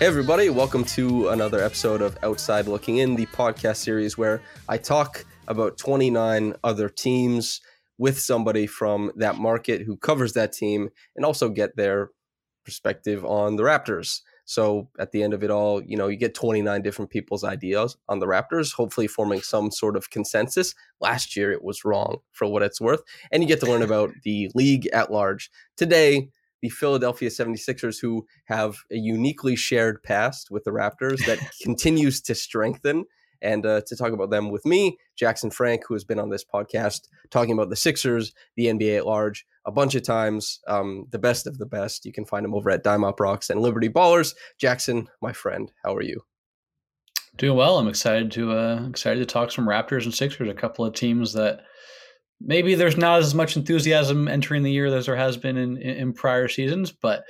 Hey, everybody, welcome to another episode of Outside Looking In, the podcast series where I talk about 29 other teams with somebody from that market who covers that team and also get their perspective on the Raptors. So at the end of it all, you know, you get 29 different people's ideas on the Raptors, hopefully forming some sort of consensus. Last year it was wrong for what it's worth. And you get to learn about the league at large. Today, the Philadelphia 76ers, who have a uniquely shared past with the Raptors that continues to strengthen. And uh, to talk about them with me, Jackson Frank, who has been on this podcast talking about the Sixers, the NBA at large, a bunch of times, um, the best of the best. You can find him over at Dime Uproxx and Liberty Ballers. Jackson, my friend, how are you? Doing well. I'm excited to uh, excited to talk some Raptors and Sixers, a couple of teams that maybe there's not as much enthusiasm entering the year as there has been in, in prior seasons, but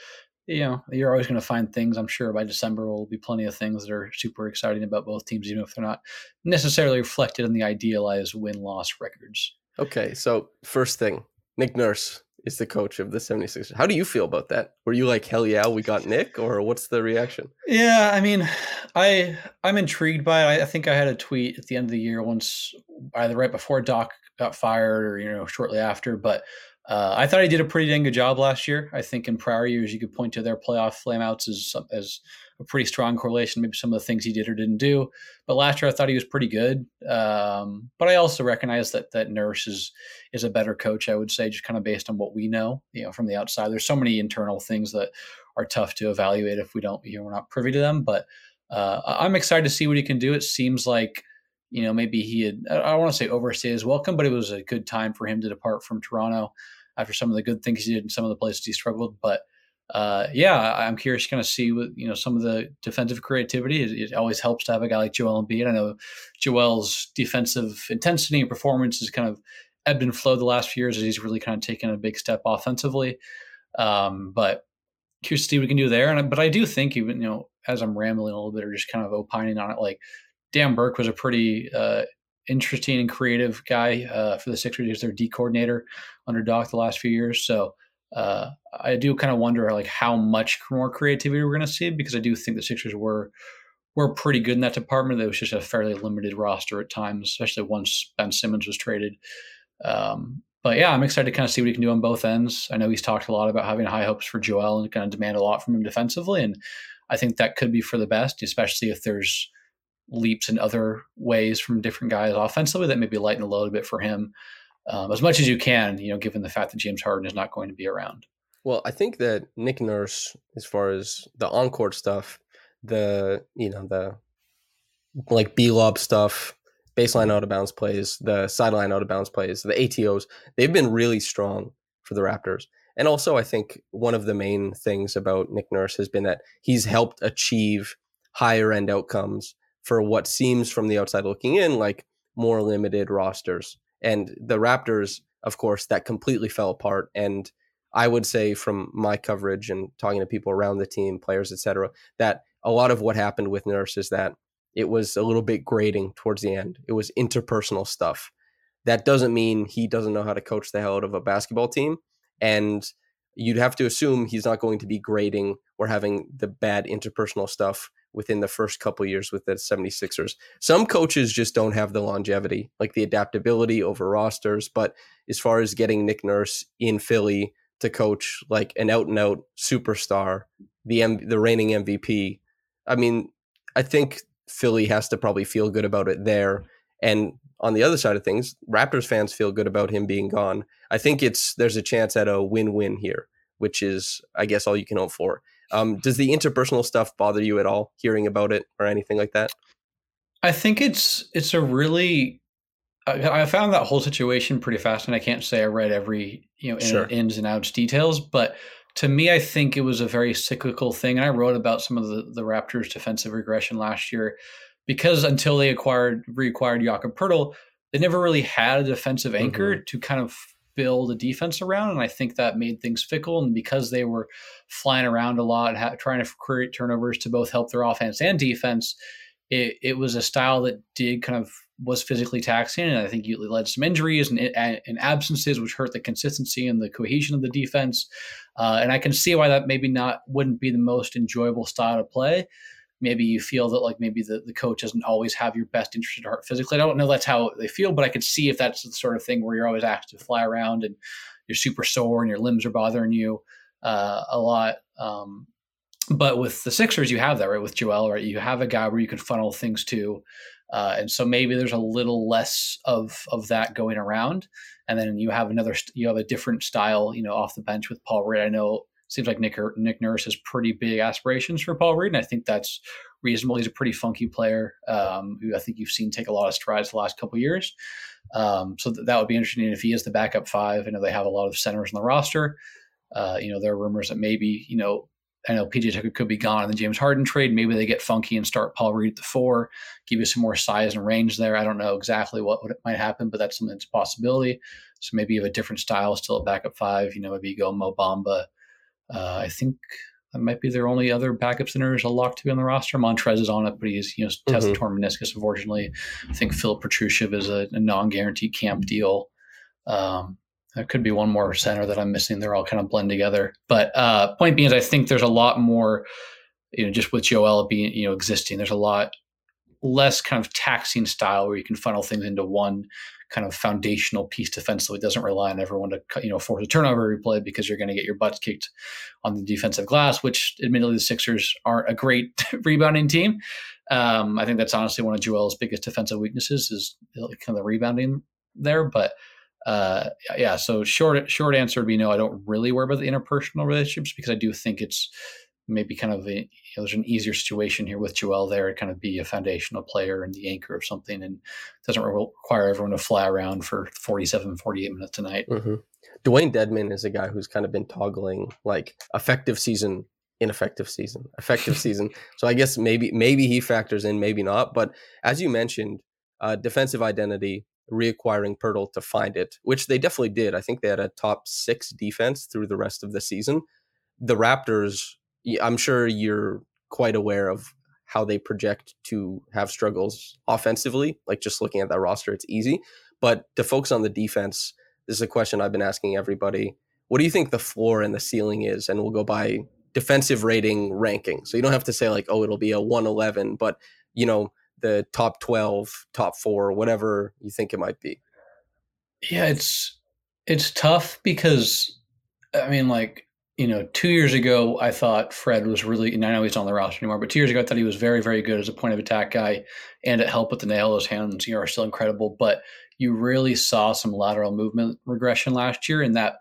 you know, you're always going to find things. I'm sure by December will be plenty of things that are super exciting about both teams, even if they're not necessarily reflected in the idealized win loss records. Okay, so first thing, Nick Nurse is the coach of the 76ers. How do you feel about that? Were you like, hell yeah, we got Nick, or what's the reaction? Yeah, I mean, I I'm intrigued by it. I, I think I had a tweet at the end of the year once, either right before Doc got fired or you know shortly after. But uh, I thought he did a pretty dang good job last year. I think in prior years you could point to their playoff flameouts as as a pretty strong correlation. Maybe some of the things he did or didn't do. But last year I thought he was pretty good. Um, but I also recognize that that Nurse is is a better coach. I would say just kind of based on what we know, you know, from the outside. There's so many internal things that are tough to evaluate if we don't, you know, we're not privy to them. But uh, I'm excited to see what he can do. It seems like you know, maybe he had, I don't want to say overstayed his welcome, but it was a good time for him to depart from Toronto after some of the good things he did and some of the places he struggled. But uh, yeah, I'm curious to kind of see what, you know, some of the defensive creativity. It, it, always helps to have a guy like Joel Embiid. I know Joel's defensive intensity and performance has kind of ebbed and flowed the last few years as he's really kind of taken a big step offensively. Um, but curious to see what we can do there. And, but I do think even, you know, as I'm rambling a little bit or just kind of opining on it, like Dan Burke was a pretty uh, interesting and creative guy uh, for the Sixers as their D coordinator under Doc the last few years. So uh, I do kind of wonder like how much more creativity we're going to see because I do think the Sixers were were pretty good in that department. It was just a fairly limited roster at times, especially once Ben Simmons was traded. Um, but yeah, I'm excited to kind of see what he can do on both ends. I know he's talked a lot about having high hopes for Joel and kind of demand a lot from him defensively, and I think that could be for the best, especially if there's leaps in other ways from different guys offensively that maybe lighten a little bit for him um, as much as you can, you know, given the fact that James Harden is not going to be around. Well, I think that Nick Nurse, as far as the on-court stuff, the you know the like B lob stuff, baseline out of bounds plays, the sideline out of bounds plays, the ATOs, they've been really strong for the Raptors. And also, I think one of the main things about Nick Nurse has been that he's helped achieve higher end outcomes for what seems from the outside looking in like more limited rosters. And the Raptors, of course, that completely fell apart. And I would say from my coverage and talking to people around the team, players, etc., that a lot of what happened with Nurse is that it was a little bit grating towards the end. It was interpersonal stuff. That doesn't mean he doesn't know how to coach the hell out of a basketball team. And you'd have to assume he's not going to be grating or having the bad interpersonal stuff within the first couple years with the 76ers. Some coaches just don't have the longevity, like the adaptability over rosters. But as far as getting Nick Nurse in Philly to coach like an out and out superstar, the M- the reigning MVP, I mean, I think Philly has to probably feel good about it there. And on the other side of things, Raptors fans feel good about him being gone. I think it's there's a chance at a win-win here which is, I guess, all you can hope for. Um, does the interpersonal stuff bother you at all, hearing about it or anything like that? I think it's it's a really I, I found that whole situation pretty fascinating. I can't say I read every you know in, sure. ins and outs details, but to me, I think it was a very cyclical thing. And I wrote about some of the, the Raptors' defensive regression last year because until they acquired reacquired Jakob Poeltl, they never really had a defensive anchor mm-hmm. to kind of build a defense around. And I think that made things fickle. And because they were flying around a lot, ha- trying to create turnovers to both help their offense and defense, it, it was a style that did kind of was physically taxing, and I think it led to some injuries and, and absences, which hurt the consistency and the cohesion of the defense. Uh, and I can see why that maybe not wouldn't be the most enjoyable style to play. Maybe you feel that like maybe the, the coach doesn't always have your best interest at heart physically. I don't know that's how they feel, but I could see if that's the sort of thing where you're always asked to fly around and you're super sore and your limbs are bothering you uh, a lot. Um, but with the Sixers, you have that right with Joel, right? You have a guy where you can funnel things to. Uh, and so maybe there's a little less of of that going around, and then you have another you have a different style, you know, off the bench with Paul Reed. I know seems like Nick Nick Nurse has pretty big aspirations for Paul Reed, and I think that's reasonable. He's a pretty funky player um, who I think you've seen take a lot of strides the last couple years. Um, so th- that would be interesting if he is the backup five. I know they have a lot of centers on the roster. Uh, you know, there are rumors that maybe you know I know PJ Tucker could be gone in the James Harden trade. Maybe they get funky and start Paul Reed at the four, give you some more size and range there. I don't know exactly what, might happen, but that's something that's a possibility. So maybe you have a different style, still a backup five. You know, maybe you go Mo Bamba. Uh, I think that might be their only other backup centers a lock to be on the roster. Montrez is on it, but he's you know tested mm-hmm. torn meniscus. Unfortunately, I think Filip Petrusev is a, a non-guaranteed camp deal. Um, there could be one more center that I'm missing. They're all kind of blend together. But uh, point being is, I think there's a lot more, you know, just with Joel being, you know, existing. There's a lot less kind of taxing style where you can funnel things into one kind of foundational piece defensively. It doesn't rely on everyone to, you know, force a turnover replay because you're going to get your butts kicked on the defensive glass. Which, admittedly, the Sixers aren't a great rebounding team. Um, I think that's honestly one of Joel's biggest defensive weaknesses is kind of the rebounding there, but uh, yeah. So short short answer would be no. I don't really worry about the interpersonal relationships because I do think it's maybe kind of you know, there's an easier situation here with Joel there to kind of be a foundational player and the anchor of something and doesn't require everyone to fly around for 47, 48 minutes a night. Mm-hmm. Dewayne Dedmon is a guy who's kind of been toggling like effective season, ineffective season, effective season. So I guess maybe maybe he factors in, maybe not. But as you mentioned, uh, defensive identity, reacquiring Poeltl to find it, which they definitely did. I think they had a top six defense through the rest of the season. The Raptors, I'm sure you're quite aware of how they project to have struggles offensively. Like just looking at that roster, it's easy. But to focus on the defense, this is a question I've been asking everybody. What do you think the floor and the ceiling is? And we'll go by defensive rating ranking. So you don't have to say like, oh, it'll be a 111, but you know, the top 12, top four, whatever you think it might be? Yeah, it's it's tough because I mean, like you know, two years ago, I thought Fred was really, and I know he's not on the roster anymore, but two years ago, I thought he was very, very good as a point of attack guy and at help with the nail. His hands you know, are still incredible, but you really saw some lateral movement regression last year, and that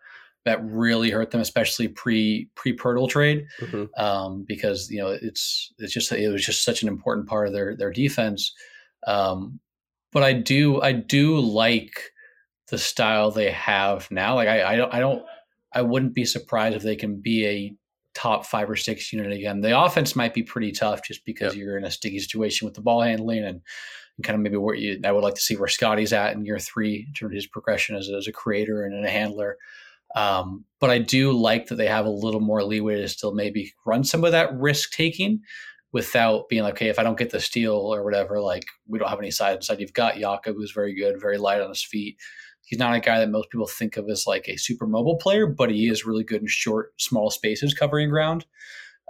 that really hurt them, especially pre pre Poeltl trade, mm-hmm. um, because you know it's it's just it was just such an important part of their their defense. Um, but I do I do like the style they have now. Like I I don't I don't I wouldn't be surprised if they can be a top five or six unit again. The offense might be pretty tough just because yep. you're in a sticky situation with the ball handling and, and kind of maybe where you I would like to see where Scottie's at in year three in terms of his progression as, as a creator and a handler. Um, but I do like that they have a little more leeway to still maybe run some of that risk taking without being like, okay, if I don't get the steal or whatever, like we don't have any side inside. You've got Jakob, who's very good, very light on his feet. He's not a guy that most people think of as like a super mobile player, but he is really good in short, small spaces covering ground.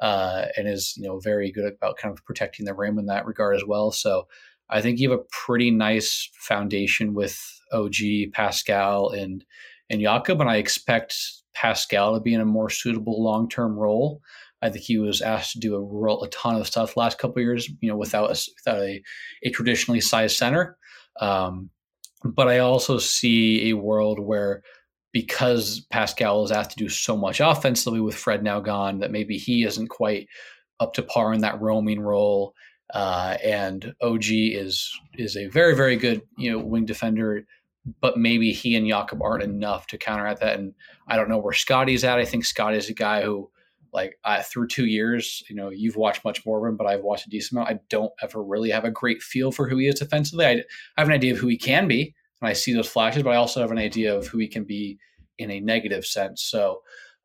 Uh, and is you know very good about kind of protecting the rim in that regard as well. So I think you have a pretty nice foundation with OG, Pascal, and and Jakob, and I expect Pascal to be in a more suitable long term role. I think he was asked to do a, a ton of stuff last couple years, you know, without a, without a, a traditionally sized center. Um, but I also see a world where because Pascal is asked to do so much offensively with Fred now gone, that maybe he isn't quite up to par in that roaming role. Uh, and OG is is a very very good you know wing defender, but maybe he and Jakob aren't enough to counteract that. And I don't know where Scottie's at. I think Scottie's a guy who like I, through two years, you know, you've watched much more of him, but I've watched a decent amount. I don't ever really have a great feel for who he is defensively. I, I have an idea of who he can be, and I see those flashes, but I also have an idea of who he can be in a negative sense. So,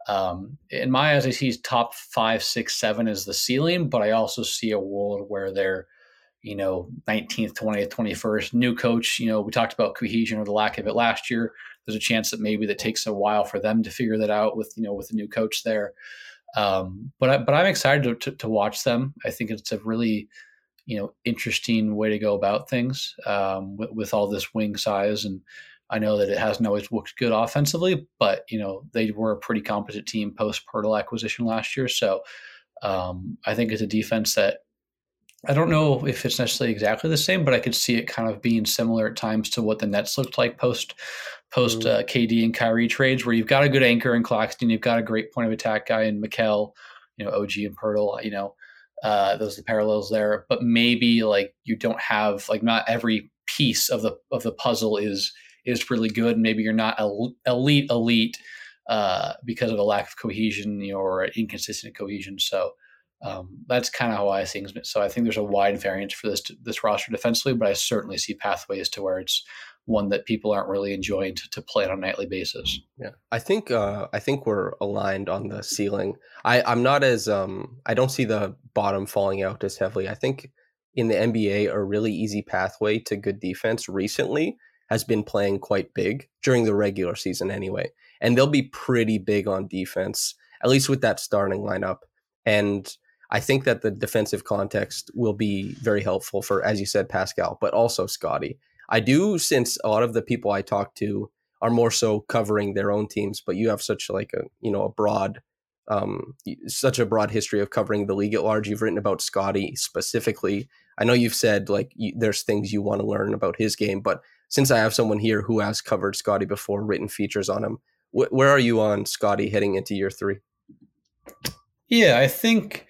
um, in my eyes, I see top five, six, seven as the ceiling, but I also see a world where they're, you know, 19th, 20th, 21st, new coach. You know, we talked about cohesion or the lack of it last year. There's a chance that maybe that takes a while for them to figure that out with, you know, with a new coach there. Um, but I, but I'm excited to, to, to, watch them. I think it's a really you know interesting way to go about things um, with, with, all this wing size. And I know that it hasn't always looked good offensively, but you know they were a pretty competent team post Poeltl acquisition last year. So um, I think it's a defense that I don't know if it's necessarily exactly the same, but I could see it kind of being similar at times to what the Nets looked like post post mm-hmm. uh, KD and Kyrie trades, where you've got a good anchor in Claxton, you've got a great point of attack guy in Mikal, you know, OG and Poeltl, you know, uh, those are the parallels there. But maybe like you don't have like not every piece of the of the puzzle is is really good. Maybe you're not elite elite uh, because of a lack of cohesion, you know, or inconsistent cohesion. So um, that's kind of how I see things. So I think there's a wide variance for this this roster defensively, but I certainly see pathways to where it's one that people aren't really enjoying to, to play on a nightly basis. Yeah, I think uh, I think we're aligned on the ceiling. I I'm not as um I don't see the bottom falling out as heavily. I think in the NBA a really easy pathway to good defense recently has been playing quite big during the regular season anyway, and they'll be pretty big on defense at least with that starting lineup and I think that the defensive context will be very helpful for, as you said, Pascal, but also Scottie. I do, since a lot of the people I talk to are more so covering their own teams, but you have such like a you know a broad, um, such a broad history of covering the league at large. You've written about Scottie specifically. I know you've said like you, there's things you want to learn about his game, but since I have someone here who has covered Scottie before, written features on him, wh- where are you on Scottie heading into year three? Yeah, I think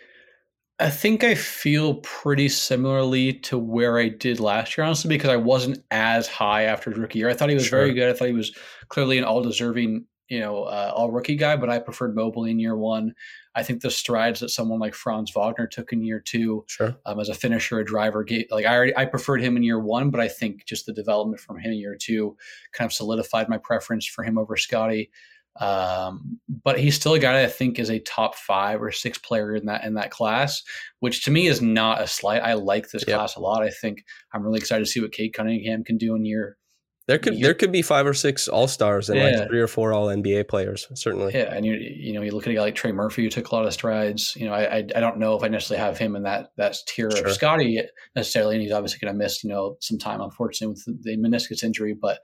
I think I feel pretty similarly to where I did last year, honestly, because I wasn't as high after his rookie year. I thought he was sure. very good. I thought he was clearly an all deserving, you know, uh, all rookie guy, but I preferred Mobley in year one. I think the strides that someone like Franz Wagner took in year two, sure. um, as a finisher, a driver, like I already, I preferred him in year one, but I think just the development from him in year two kind of solidified my preference for him over Scottie. Um, but he's still a guy that I think is a top five or six player in that in that class, which to me is not a slight. I like this yep. class a lot. I think I'm really excited to see what Cade Cunningham can do in year there could there could be five or six all stars and yeah. like three or four all NBA players, certainly. Yeah, and you you know you look at a guy like Trey Murphy who took a lot of strides. You know, I I, I don't know if I necessarily have him in that that tier sure. of Scottie necessarily, and he's obviously going to miss you know some time unfortunately with the meniscus injury. But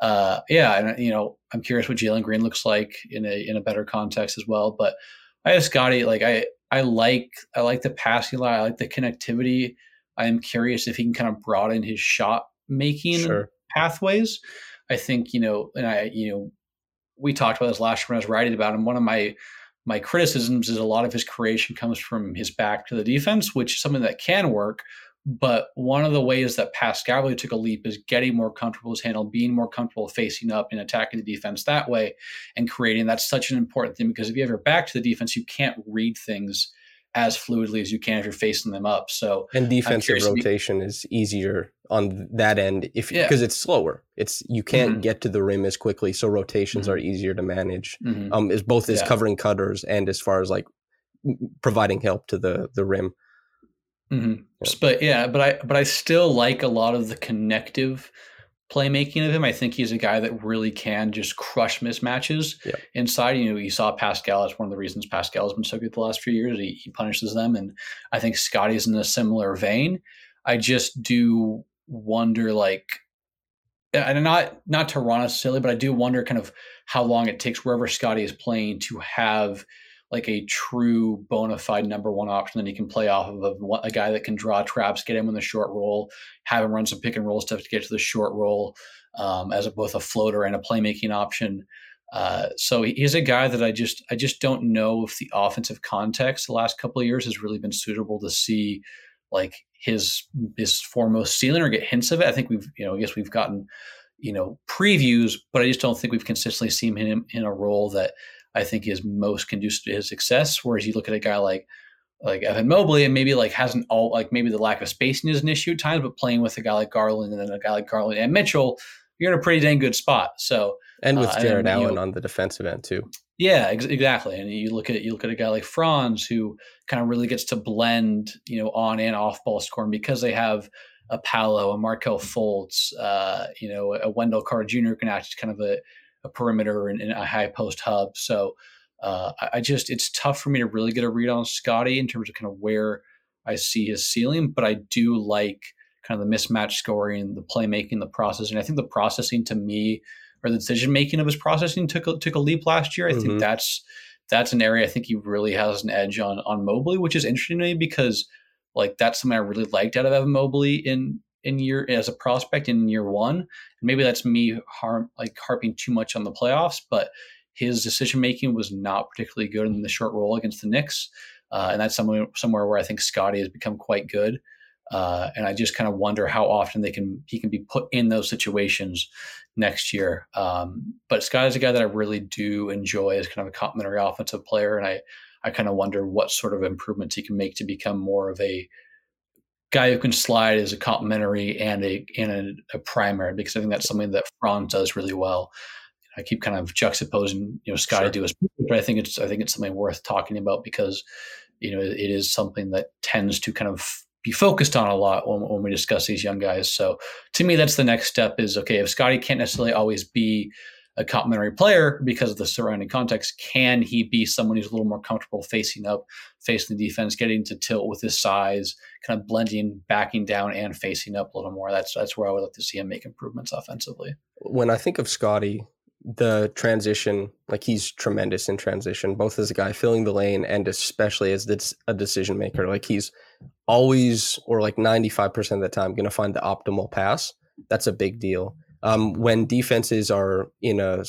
uh, yeah, and you know I'm curious what Jalen Green looks like in a in a better context as well. But I have Scottie like I I like I like the passing line, I like the connectivity. I am curious if he can kind of broaden his shot making. Sure pathways. I think you know, and I you know, we talked about this last year when I was writing about him. One of my my criticisms is a lot of his creation comes from his back to the defense, which is something that can work. But one of the ways that Pascal really took a leap is getting more comfortable with his handle, being more comfortable facing up and attacking the defense that way and creating. That's such an important thing because if you have your back to the defense, you can't read things as fluidly as you can if you're facing them up. So and defensive rotation is easier on that end if because yeah. it's slower. It's you can't mm-hmm. get to the rim as quickly, so rotations mm-hmm. are easier to manage. Mm-hmm. Um, is both as yeah. covering cutters and as far as like providing help to the the rim. Mm-hmm. Yeah. But yeah, but I but I still like a lot of the connective playmaking of him. I think he's a guy that really can just crush mismatches yeah. inside. You know, you saw Pascal. That's one of the reasons Pascal has been so good the last few years. He, he punishes them, and I think Scottie's in a similar vein. I just do wonder, like, and not not to run necessarily, but I do wonder kind of how long it takes wherever Scottie is playing to have like a true bona fide number one option that he can play off of a, a, guy that can draw traps, get him in the short roll, have him run some pick and roll stuff to get to the short roll um, as a, both a floater and a playmaking option. Uh, so he's a guy that I just I just don't know if the offensive context the last couple of years has really been suitable to see like his his foremost ceiling or get hints of it. I think we've you know I guess we've gotten you know previews, but I just don't think we've consistently seen him in a role that I think is most conducive to his success. Whereas you look at a guy like like Evan Mobley and maybe like hasn't all like maybe the lack of spacing is an issue at times, but playing with a guy like Garland and then a guy like Garland and Mitchell, you're in a pretty dang good spot. So and with uh, Jarrett and, Allen know, on the defensive end too. Yeah, ex- exactly. And you look at you look at a guy like Franz who kind of really gets to blend, you know, on and off ball scoring because they have a Paolo, a Markelle Fultz, uh, you know, a Wendell Carter Jr. can act as kind of a, a perimeter and, and, a high post hub. So uh, I, I just it's tough for me to really get a read on Scottie in terms of kind of where I see his ceiling, but I do like kind of the mismatch scoring, the playmaking, the processing. I think the processing to me or the decision making of his processing took a, took a leap last year. I mm-hmm. think that's that's an area I think he really has an edge on on Mobley, which is interesting to me because like that's something I really liked out of Evan Mobley in in year as a prospect in year one. Maybe that's me harm like harping too much on the playoffs, but his decision making was not particularly good in the short roll against the Knicks, uh, and that's somewhere somewhere where I think Scottie has become quite good. Uh, and I just kind of wonder how often they can he can be put in those situations next year. Um, but Scott is a guy that I really do enjoy as kind of a complementary offensive player, and I I kind of wonder what sort of improvements he can make to become more of a guy who can slide as a complementary and a and a, a primary because I think that's something that Franz does really well. I keep kind of juxtaposing, you know, Scottie sure. do his, but I think it's I think it's something worth talking about because you know it, it is something that tends to kind of be focused on a lot when, when we discuss these young guys. So to me, that's the next step is okay, if Scottie can't necessarily always be a complementary player because of the surrounding context, can he be someone who's a little more comfortable facing up, facing the defense, getting to tilt with his size, kind of blending, backing down, and facing up a little more? That's that's where I would like to see him make improvements offensively. When I think of Scottie, the transition, like he's tremendous in transition, both as a guy filling the lane and especially as a decision maker. Like he's always, or like 95% of the time, going to find the optimal pass. That's a big deal. Um, when defenses are in a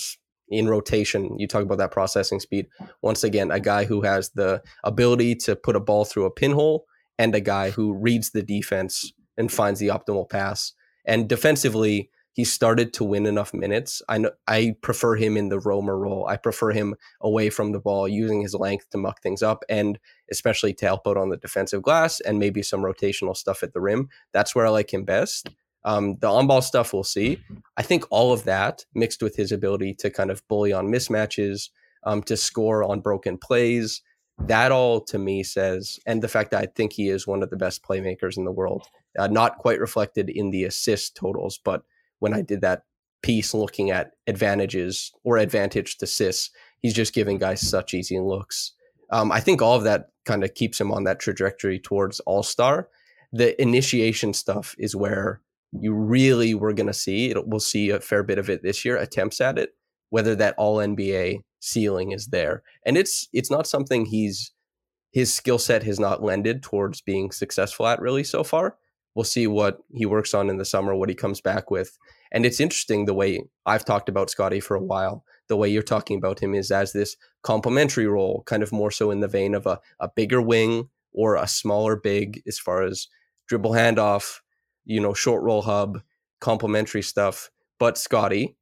in rotation, you talk about that processing speed. Once again, a guy who has the ability to put a ball through a pinhole and a guy who reads the defense and finds the optimal pass. And defensively, he started to win enough minutes. I know, I prefer him in the roamer role. I prefer him away from the ball, using his length to muck things up, and especially to help out on the defensive glass and maybe some rotational stuff at the rim. That's where I like him best. Um, the on ball stuff we'll see. I think all of that mixed with his ability to kind of bully on mismatches, um, to score on broken plays, that all to me says, and the fact that I think he is one of the best playmakers in the world, uh, not quite reflected in the assist totals, but when I did that piece looking at advantages or advantage to cis, he's just giving guys such easy looks. Um, I think all of that kind of keeps him on that trajectory towards all star. The initiation stuff is where you really were going to see it. We'll see a fair bit of it this year, attempts at it, whether that all NBA ceiling is there. And it's it's not something he's his skill set has not lended towards being successful at really so far we'll see what he works on in the summer, what he comes back with. And it's interesting the way I've talked about Scottie for a while. The way you're talking about him is as this complementary role, kind of more so in the vein of a, a bigger wing or a smaller big as far as dribble handoff, you know, short roll hub, complementary stuff. But Scottie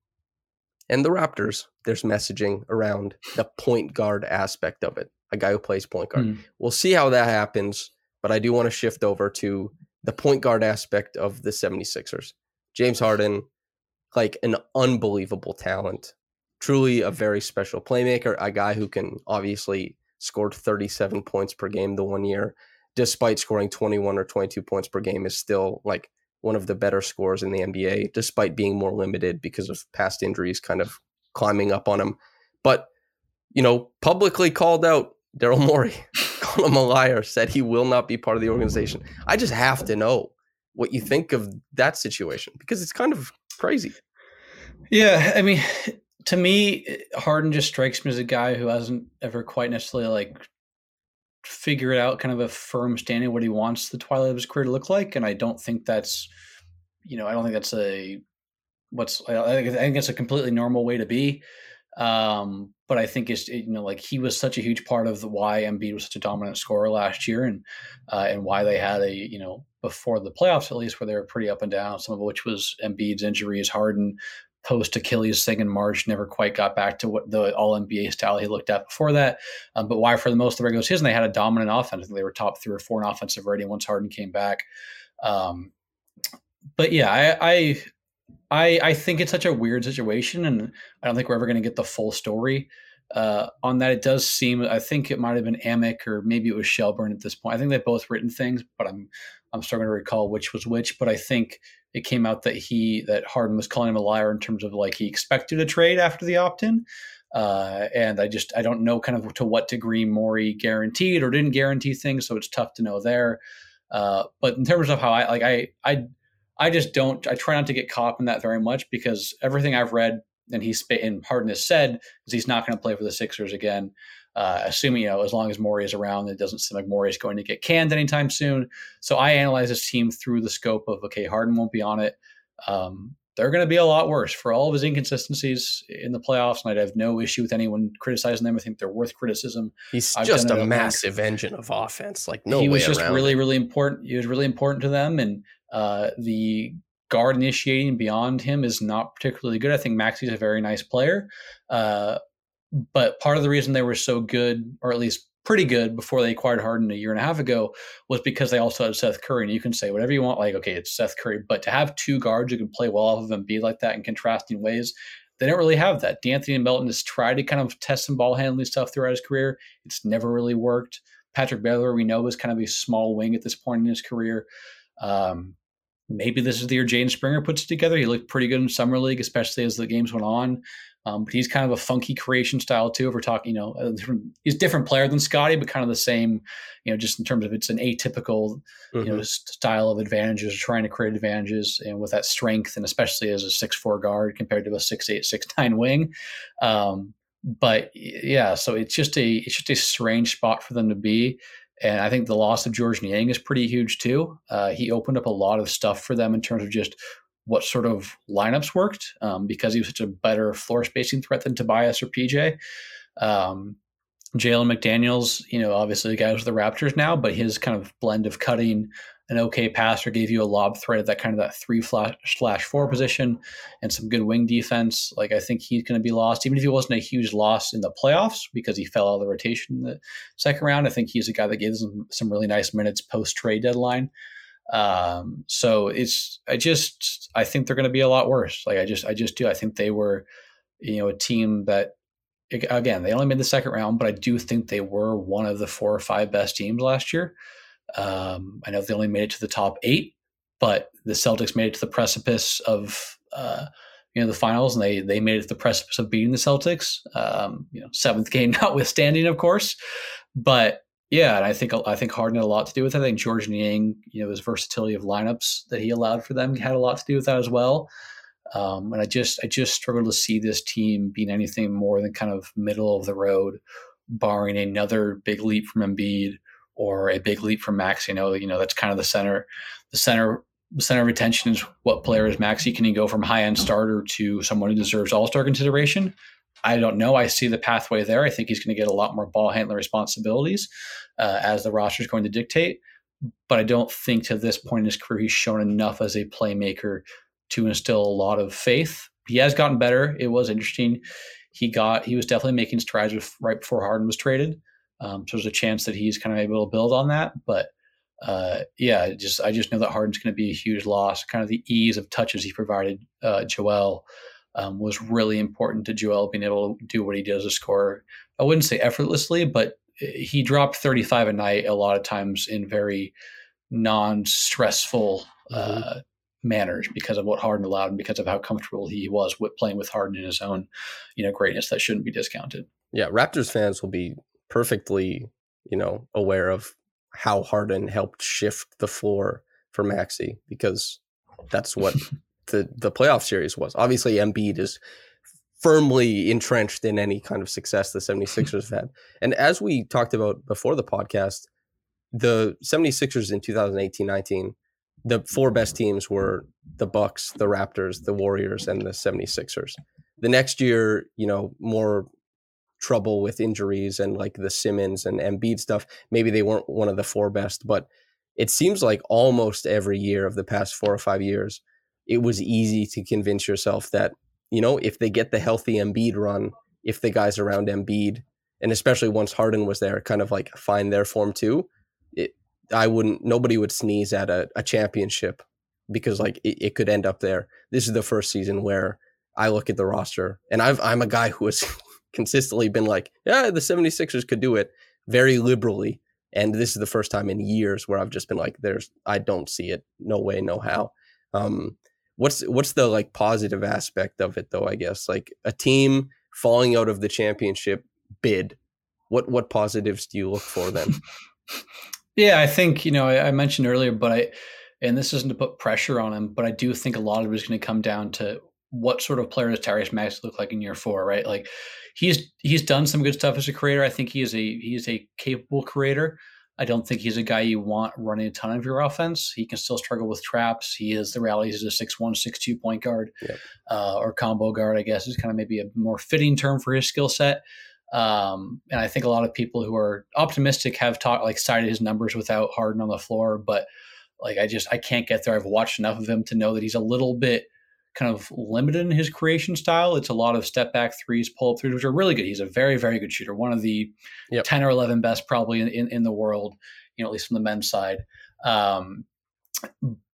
and the Raptors, there's messaging around the point guard aspect of it, a guy who plays point guard. Mm. We'll see how that happens. But I do want to shift over to the point guard aspect of the 76ers. James Harden, like an unbelievable talent, truly a very special playmaker, a guy who can obviously scored 37 points per game the one year, despite scoring 21 or 22 points per game, is still like one of the better scores in the NBA, despite being more limited because of past injuries kind of climbing up on him. But, you know, publicly called out Daryl Morey called him a liar, said he will not be part of the organization. I just have to know what you think of that situation because it's kind of crazy. Yeah, I mean, to me, Harden just strikes me as a guy who hasn't ever quite necessarily like figured out kind of a firm standing what he wants the twilight of his career to look like, and I don't think that's, you know, I don't think that's a what's I think it's a completely normal way to be. Um, but I think it's you know like he was such a huge part of the why Embiid was such a dominant scorer last year, and uh, and why they had a you know before the playoffs at least where they were pretty up and down. Some of which was Embiid's injuries, Harden post Achilles thing in March never quite got back to what the All NBA style he looked at before that. Um, but why for the most of the regular season they had a dominant offense. They were top three or four in offensive rating once Harden came back. Um, but yeah, I, I I I think it's such a weird situation, and I don't think we're ever going to get the full story uh, on that. It does seem I think it might have been Amick or maybe it was Shelburne at this point. I think they've both written things, but I'm I'm struggling to recall which was which. But I think it came out that he that Harden was calling him a liar in terms of like he expected a trade after the opt in. Uh, and I just I don't know kind of to what degree Morey guaranteed or didn't guarantee things, so it's tough to know there. Uh, but in terms of how I like I I I just don't. I try not to get caught up in that very much because everything I've read and he's and Harden has said is he's not going to play for the Sixers again. Uh, assuming you know as long as Morey is around, it doesn't seem like Morey is going to get canned anytime soon. So I analyze this team through the scope of okay, Harden won't be on it. Um, they're going to be a lot worse for all of his inconsistencies in the playoffs, and I'd have no issue with anyone criticizing them. I think they're worth criticism. He's I've just a massive engine of offense. Like no, he was just really, really important. He was really important to them, and uh, the guard initiating beyond him is not particularly good. I think Maxey's a very nice player. Uh, but part of the reason they were so good, or at least pretty good before they acquired Harden a year and a half ago, was because they also had Seth Curry. And you can say whatever you want, like, okay, it's Seth Curry. But to have two guards who can play well off of him, be like that in contrasting ways, they don't really have that. De'Anthony Melton has tried to kind of test some ball handling stuff throughout his career. It's never really worked. Patrick Beverley, we know, is kind of a small wing at this point in his career. Um, maybe this is the year Jaden Springer puts it together. He looked pretty good in summer league, especially as the games went on. Um, but he's kind of a funky creation style too. If we're talking, you know, different, he's a different player than Scottie, but kind of the same, you know, just in terms of it's an atypical, mm-hmm. you know, mm-hmm. style of advantages, trying to create advantages, and with that strength, and especially as a six four guard compared to a six eight six nine wing. Um, but yeah, so it's just a it's just a strange spot for them to be. And I think the loss of George Niang is pretty huge too. Uh, he opened up a lot of stuff for them in terms of just what sort of lineups worked um, because he was such a better floor spacing threat than Tobias or PJ. Um, Jalen McDaniels, you know, obviously the guy with the Raptors now, but his kind of blend of cutting an okay passer, gave you a lob threat at that kind of that three flash slash four position and some good wing defense. Like I think he's going to be lost, even if he wasn't a huge loss in the playoffs because he fell out of the rotation in the second round. I think he's a guy that gives them some really nice minutes post trade deadline. Um, so it's I just I think they're going to be a lot worse. Like I just I just do. I think they were, you know, a team that again they only made the second round, but I do think they were one of the four or five best teams last year. Um, I know they only made it to the top eight, but the Celtics made it to the precipice of uh, you know the finals, and they they made it to the precipice of beating the Celtics. Um, you know, seventh game notwithstanding, of course. But yeah, and I think I think Harden had a lot to do with it. I think George Niang, you know, his versatility of lineups that he allowed for them had a lot to do with that as well. Um, and I just I just struggle to see this team being anything more than kind of middle of the road, barring another big leap from Embiid or a big leap from Max. You know, you know that's kind of the center, the center, the center of attention is what player is Maxey? Can he go from high end starter to someone who deserves All Star consideration? I don't know. I see the pathway there. I think he's going to get a lot more ball handling responsibilities uh, as the roster is going to dictate. But I don't think to this point in his career he's shown enough as a playmaker to instill a lot of faith. He has gotten better. It was interesting. He got he was definitely making strides right before Harden was traded. Um, so there's a chance that he's kind of able to build on that. But uh, yeah, just I just know that Harden's going to be a huge loss. Kind of the ease of touches he provided uh, Joel um, was really important to Joel being able to do what he does to score. I wouldn't say effortlessly, but he dropped 35 a night a lot of times in very non-stressful mm-hmm. uh, manners because of what Harden allowed and because of how comfortable he was with playing with Harden in his own, you know, greatness that shouldn't be discounted. Yeah, Raptors fans will be perfectly, you know, aware of how Harden helped shift the floor for Maxey because that's what the the playoff series was. Obviously, Embiid is firmly entrenched in any kind of success the 76ers have had. And as we talked about before the podcast, the 76ers in 2018-19, the four best teams were the Bucks, the Raptors, the Warriors, and the 76ers. The next year, you know, more trouble with injuries and like the Simmons and Embiid stuff. Maybe they weren't one of the four best, but it seems like almost every year of the past four or five years, it was easy to convince yourself that, you know, if they get the healthy Embiid run, if the guys around Embiid, and especially once Harden was there, kind of like find their form too, it I wouldn't nobody would sneeze at a, a championship because like it, it could end up there. This is the first season where I look at the roster and I've I'm a guy who has consistently been like, yeah, the 76ers could do it very liberally. And this is the first time in years where I've just been like, there's I don't see it. No way, no how. Um, what's what's the like positive aspect of it though, I guess? Like a team falling out of the championship bid. What what positives do you look for then? yeah, I think, you know, I, I mentioned earlier, but I and this isn't to put pressure on him, but I do think a lot of it is going to come down to what sort of player does Tyrese Max look like in year four, right? Like he's he's done some good stuff as a creator. I think he is a he's a capable creator. I don't think he's a guy you want running a ton of your offense. He can still struggle with traps. He is the reality. He's a six one, six two point guard yep. uh, or combo guard. I guess is kind of maybe a more fitting term for his skill set. Um, and I think a lot of people who are optimistic have talked like cited his numbers without Harden on the floor, but like I just I can't get there. I've watched enough of him to know that he's a little bit kind of limited in his creation style. It's a lot of step back threes, pull up threes, which are really good. He's a very, very good shooter. One of the yep. 10 or 11 best probably in, in, in, the world, you know, at least from the men's side. Um,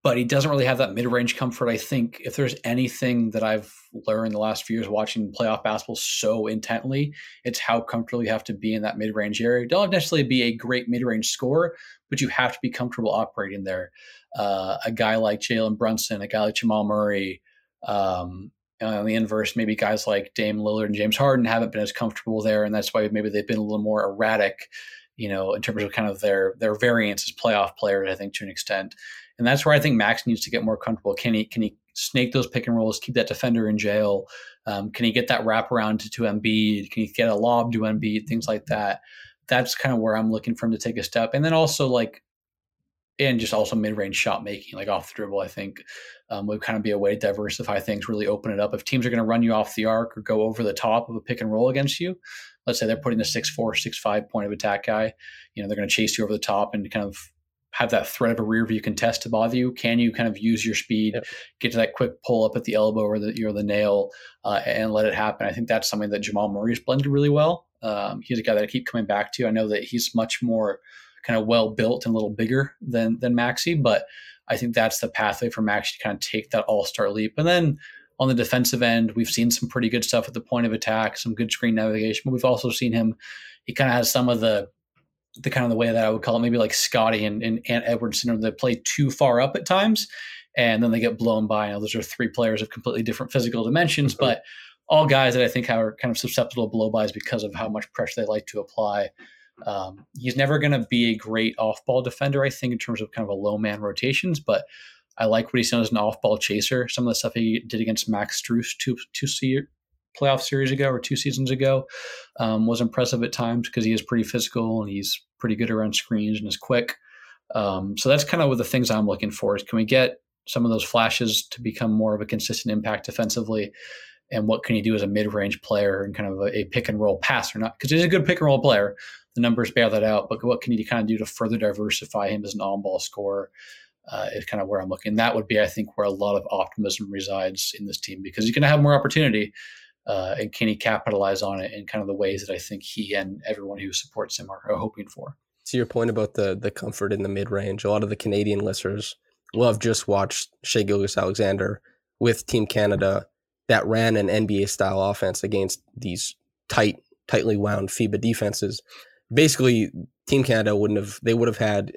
but he doesn't really have that mid-range comfort. I think if there's anything that I've learned the last few years watching playoff basketball so intently, it's how comfortable you have to be in that mid-range area. You don't necessarily be a great mid-range scorer, but you have to be comfortable operating there. Uh, a guy like Jalen Brunson, a guy like Jamal Murray, um, on the inverse, maybe guys like Dame Lillard and James Harden haven't been as comfortable there, and that's why maybe they've been a little more erratic, you know, in terms of kind of their their variance as playoff players. I think to an extent, and that's where I think Max needs to get more comfortable. Can he can he snake those pick and rolls, keep that defender in jail? Um, can he get that wraparound to, to Embiid? Can he get a lob to Embiid? Things like that. That's kind of where I'm looking for him to take a step. And then also like and just also mid-range shot making, like off the dribble. I think um, would kind of be a way to diversify things, really open it up. If teams are going to run you off the arc or go over the top of a pick and roll against you, let's say they're putting a six four, six five point of attack guy, you know, they're going to chase you over the top and kind of have that threat of a rear view contest to bother you. Can you kind of use your speed, yep. get to that quick pull up at the elbow or the or the nail, uh, and let it happen? I think that's something that Jamal Murray's blended really well. Um, he's a guy that I keep coming back to. I know that he's much more kind of well built and a little bigger than than Maxey, but I think that's the pathway for Maxey to kind of take that all star leap. And then on the defensive end, we've seen some pretty good stuff at the point of attack, some good screen navigation, but we've also seen him. He kind of has some of the the kind of the way that I would call it, maybe like Scottie and, and Ant Edwards syndrome. They play too far up at times, and then they get blown by. Now, those are three players of completely different physical dimensions, mm-hmm. but all guys that I think are kind of susceptible to blowbys because of how much pressure they like to apply. Um, he's never going to be a great off-ball defender, I think, in terms of kind of a low man rotations. But I like what he's done as an off-ball chaser. Some of the stuff he did against Max Strus two two se- playoff series ago or two seasons ago um, was impressive at times because he is pretty physical and he's pretty good around screens and is quick. Um, so that's kind of what the things I'm looking for is can we get some of those flashes to become more of a consistent impact defensively? And what can you do as a mid-range player and kind of a, a pick and roll passer? Not because he's a good pick and roll player, the numbers bail that out. But what can you kind of do to further diversify him as an on-ball scorer? Uh, is kind of where I'm looking. That would be, I think, where a lot of optimism resides in this team because he's going to have more opportunity, uh, and can he capitalize on it in kind of the ways that I think he and everyone who supports him are, are hoping for. To your point about the the comfort in the mid range, a lot of the Canadian listeners will have just watched Shai Gilgeous-Alexander with Team Canada that ran an NBA style offense against these tight, tightly wound FIBA defenses basically Team Canada wouldn't have they would have had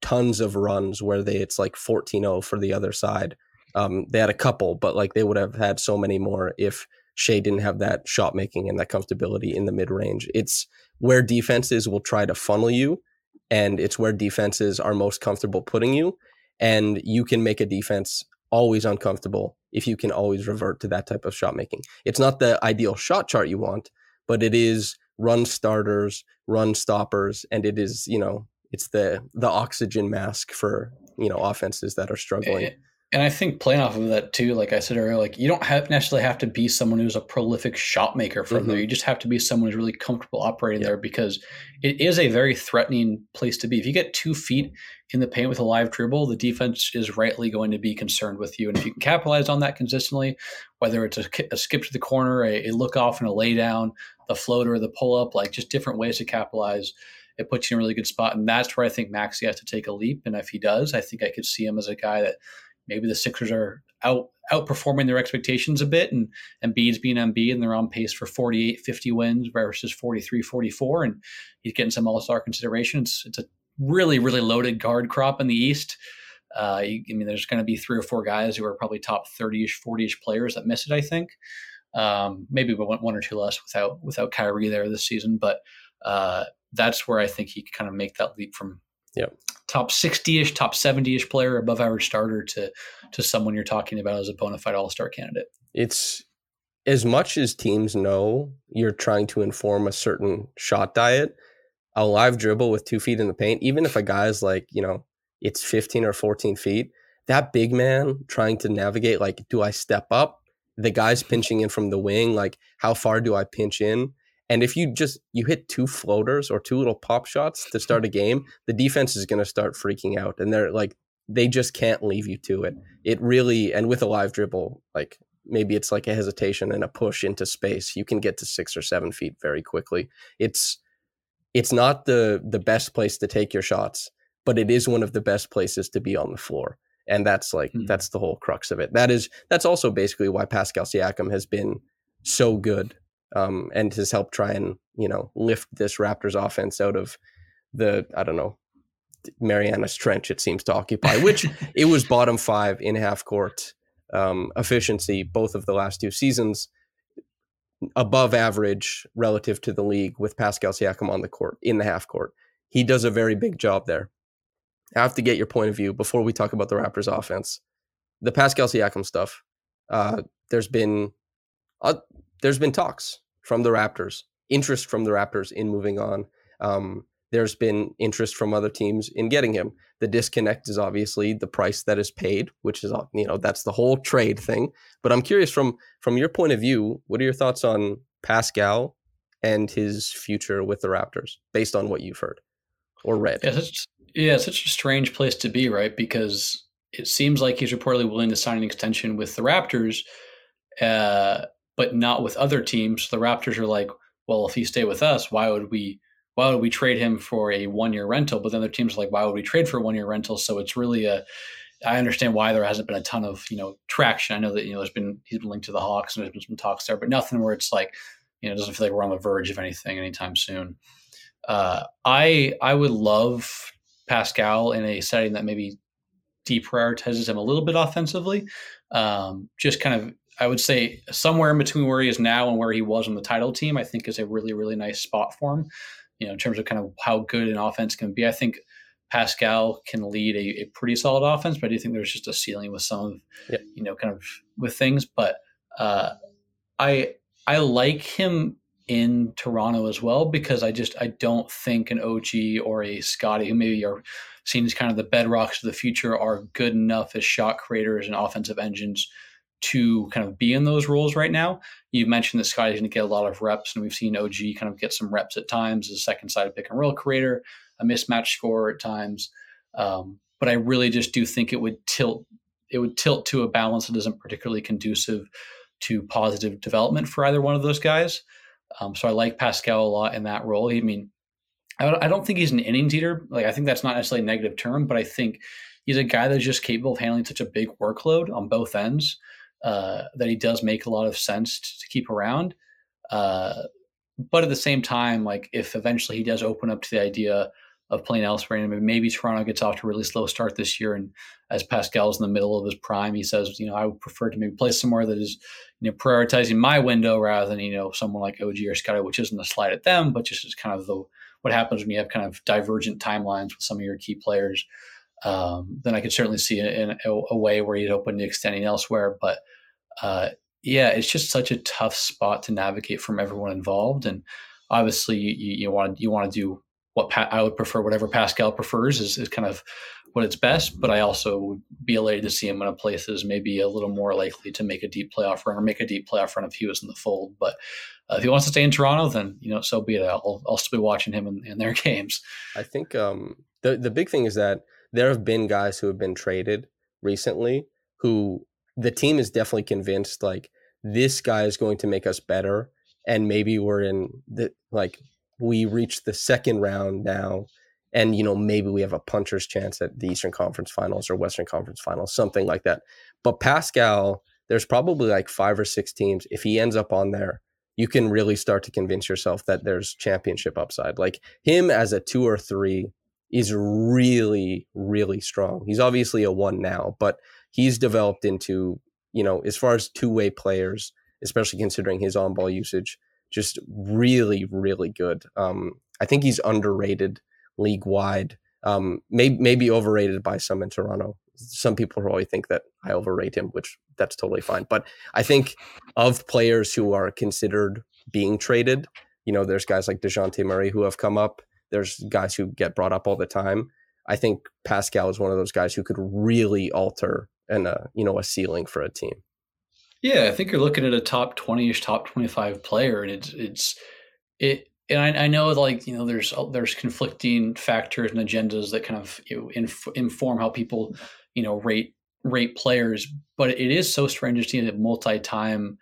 tons of runs where they it's like 14-0 for the other side. Um, they had a couple, but like they would have had so many more if Shai didn't have that shot making and that comfortability in the mid range. It's where defenses will try to funnel you, and it's where defenses are most comfortable putting you. And you can make a defense always uncomfortable if you can always revert to that type of shot making. It's not the ideal shot chart you want, but it is run starters, run stoppers, and it is you know it's the the oxygen mask for you know offenses that are struggling. And I think playing off of that too, like I said earlier, like you don't have necessarily have to be someone who's a prolific shot maker from mm-hmm. there. You just have to be someone who's really comfortable operating yeah. there because it is a very threatening place to be. If you get two feet in the paint with a live dribble, the defense is rightly going to be concerned with you. And if you can capitalize on that consistently, whether it's a, a skip to the corner, a, a look off and a lay down, the floater, the pull up, like just different ways to capitalize it puts you in a really good spot. And that's where I think Maxey has to take a leap. And if he does, I think I could see him as a guy that maybe the Sixers are out outperforming their expectations a bit and Embiid's being Embiid and they're on pace for 48, 50 wins versus 43, 44. And he's getting some all-star consideration. It's, it's a really, really loaded guard crop in the East. Uh, I mean, there's going to be three or four guys who are probably top 30-ish, 40-ish players that miss it, I think. Um, maybe one, one or two less without without Kyrie there this season. But uh, that's where I think he could kind of make that leap from yep. top 60-ish, top 70-ish player, above average starter to to someone you're talking about as a bona fide all-star candidate. It's as much as teams know you're trying to inform a certain shot diet, a live dribble with two feet in the paint, even if a guy's like, you know, it's 15 or 14 feet, that big man trying to navigate, like, do I step up? The guy's pinching in from the wing, like, how far do I pinch in? And if you just you hit two floaters or two little pop shots to hmm. start a game, the defense is going to start freaking out, and they're like they just can't leave you to it. It really and with a live dribble, like maybe it's like a hesitation and a push into space, you can get to six or seven feet very quickly. It's it's not the the best place to take your shots, but it is one of the best places to be on the floor. And that's like mm-hmm. that's the whole crux of it. That is that's also basically why Pascal Siakam has been so good um, and has helped try and you know lift this Raptors offense out of the I don't know Mariana's Trench it seems to occupy, which it was bottom five in half court um, efficiency both of the last two seasons, above average relative to the league with Pascal Siakam on the court in the half court. He does a very big job there. I have to get your point of view before we talk about the Raptors offense. The Pascal Siakam stuff. Uh, there's been uh, there's been talks from the Raptors, interest from the Raptors in moving on. Um, there's been interest from other teams in getting him. The disconnect is obviously the price that is paid, which is you know that's the whole trade thing. But I'm curious from from your point of view, what are your thoughts on Pascal and his future with the Raptors, based on what you've heard or read? Yeah, yeah, it's such a strange place to be, right? Because it seems like he's reportedly willing to sign an extension with the Raptors. Uh, but not with other teams. The Raptors are like, well, if he stay with us, why would we? Why would we trade him for a one year rental? But then other teams are like, why would we trade for a one year rental? So it's really a. I understand why there hasn't been a ton of you know traction. I know that you know there's been he's been linked to the Hawks and there's been some talks there, but nothing where it's like you know it doesn't feel like we're on the verge of anything anytime soon. Uh, I I would love Pascal in a setting that maybe deprioritizes him a little bit offensively. Um, just kind of I would say somewhere in between where he is now and where he was on the title team, I think is a really, really nice spot for him. You know, in terms of kind of how good an offense can be. I think Pascal can lead a, a pretty solid offense, but I do think there's just a ceiling with some of, yeah. you know, kind of with things. But uh, I I like him in Toronto as well because I just I don't think an OG or a Scottie who maybe are seen as kind of the bedrocks of the future are good enough as shot creators and offensive engines to kind of be in those roles right now. You've mentioned that Scottie's going to get a lot of reps, and we've seen OG kind of get some reps at times as a second side pick and roll creator, a mismatch scorer at times. Um, but I really just do think it would tilt it would tilt to a balance that isn't particularly conducive to positive development for either one of those guys. Um, so I like Pascal a lot in that role. I mean, I don't think he's an innings eater. Like I think that's not necessarily a negative term, but I think he's a guy that's just capable of handling such a big workload on both ends uh, that he does make a lot of sense to, keep around. Uh, but at the same time, like if eventually he does open up to the idea of playing elsewhere, and maybe Toronto gets off to a really slow start this year, and as Pascal's in the middle of his prime, he says, you know, I would prefer to maybe play somewhere that is, you know, prioritizing my window rather than you know someone like OG or Scottie, which isn't a slight at them, but just is kind of the what happens when you have kind of divergent timelines with some of your key players um, then I could certainly see a, a, a, way where he'd open to extending elsewhere. But uh, yeah, it's just such a tough spot to navigate from everyone involved. And obviously, you, you want you want to do what pa- I would prefer, whatever Pascal prefers, is, is kind of what it's best. But I also would be elated to see him in a place that is maybe a little more likely to make a deep playoff run or make a deep playoff run if he was in the fold. But uh, if he wants to stay in Toronto, then you know, so be it. I'll, I'll still be watching him in, in their games. I think um, the the big thing is that there have been guys who have been traded recently who the team is definitely convinced like this guy is going to make us better, and maybe we're in the like we reached the second round now and you know maybe we have a puncher's chance at the eastern conference finals or western conference finals something like that. But pascal there's probably like five or six teams if he ends up on there you can really start to convince yourself that there's championship upside. Like him as a two or three is really really strong. He's obviously a one now but he's developed into you know as far as two-way players especially considering his on-ball usage just really really good um, i think he's underrated league wide. Um, maybe maybe overrated by some in Toronto. Some people probably think that I overrate him, which that's totally fine. But I think of players who are considered being traded, you know, there's guys like Dejounte Murray who have come up. There's guys who get brought up all the time. I think Pascal is one of those guys who could really alter and uh, you know a ceiling for a team. Yeah, I think you're looking at a top twenty-ish, top twenty-five player, and it's it's it and I, I, know like you know there's uh, there's conflicting factors and agendas that kind of you know, inf- inform how people you know rate rate players but it is so strange to see a multi-time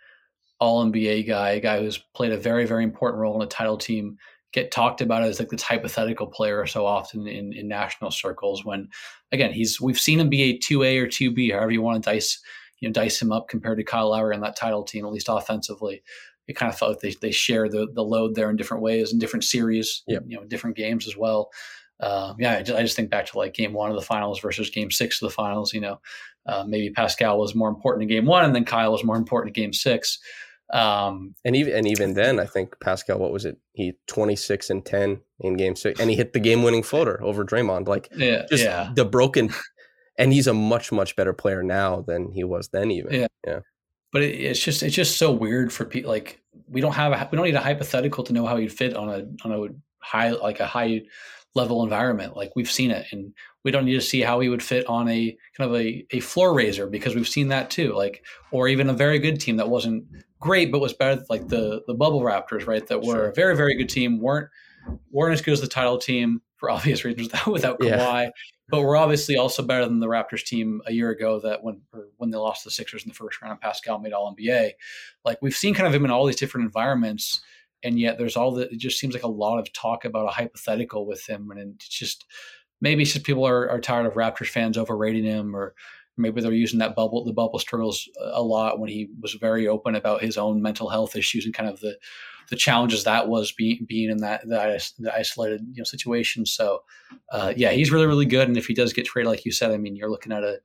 all nba guy a guy who's played a very very important role in a title team get talked about as like this hypothetical player so often in, in national circles when again he's we've seen him be a 2a or 2b however you want to dice you know dice him up compared to kyle lowry on that title team at least offensively it kind of felt like they, they share the, the load there in different ways in different series, yep. you know, different games as well. Uh, yeah, I just, I just, think back to like game one of the finals versus game six of the finals. You know, uh, maybe Pascal was more important in game one, and then Kyle was more important in game six. Um, and even and even then, I think Pascal, what was it? He twenty six and ten in game six, and he hit the game winning floater over Draymond. Like, yeah, just yeah. the broken. And he's a much much better player now than he was then. Even yeah, yeah but it, it's just it's just so weird for people. Like we don't have a we don't need a hypothetical to know how he'd fit on a on a high like a high level environment. Like we've seen it, and we don't need to see how he would fit on a kind of a, a floor raiser because we've seen that too. Like or even a very good team that wasn't great but was better, like the the Bubble Raptors, right? That were sure. a very very good team, weren't weren't as good as the title team for obvious reasons without Kawhi. Yeah. But we're obviously also better than the Raptors team a year ago that when when they lost the Sixers in the first round, Pascal made All NBA. Like we've seen kind of him in all these different environments, and yet there's all the. It just seems like a lot of talk about a hypothetical with him, and it's just maybe it's just people are, are tired of Raptors fans overrating him, or maybe they're using that bubble the bubble struggles a lot when he was very open about his own mental health issues and kind of the the challenges that was being being in that that, isolated you know situation. So uh, yeah, he's really really good. And if he does get traded, like you said, I mean, you're looking at a